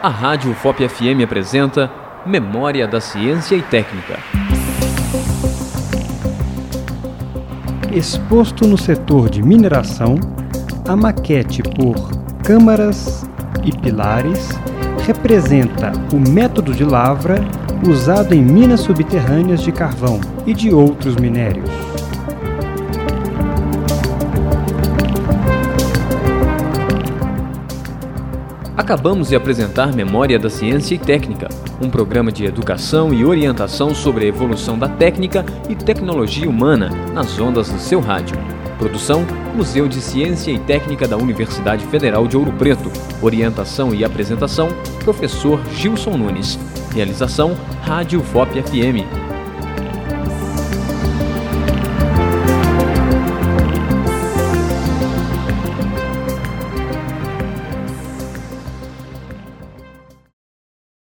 A Rádio FOP FM apresenta Memória da Ciência e Técnica. Exposto no setor de mineração, a maquete por câmaras e pilares representa o método de lavra usado em minas subterrâneas de carvão e de outros minérios. Acabamos de apresentar Memória da Ciência e Técnica, um programa de educação e orientação sobre a evolução da técnica e tecnologia humana nas ondas do seu rádio. Produção: Museu de Ciência e Técnica da Universidade Federal de Ouro Preto. Orientação e apresentação: Professor Gilson Nunes. Realização: Rádio FOP FM.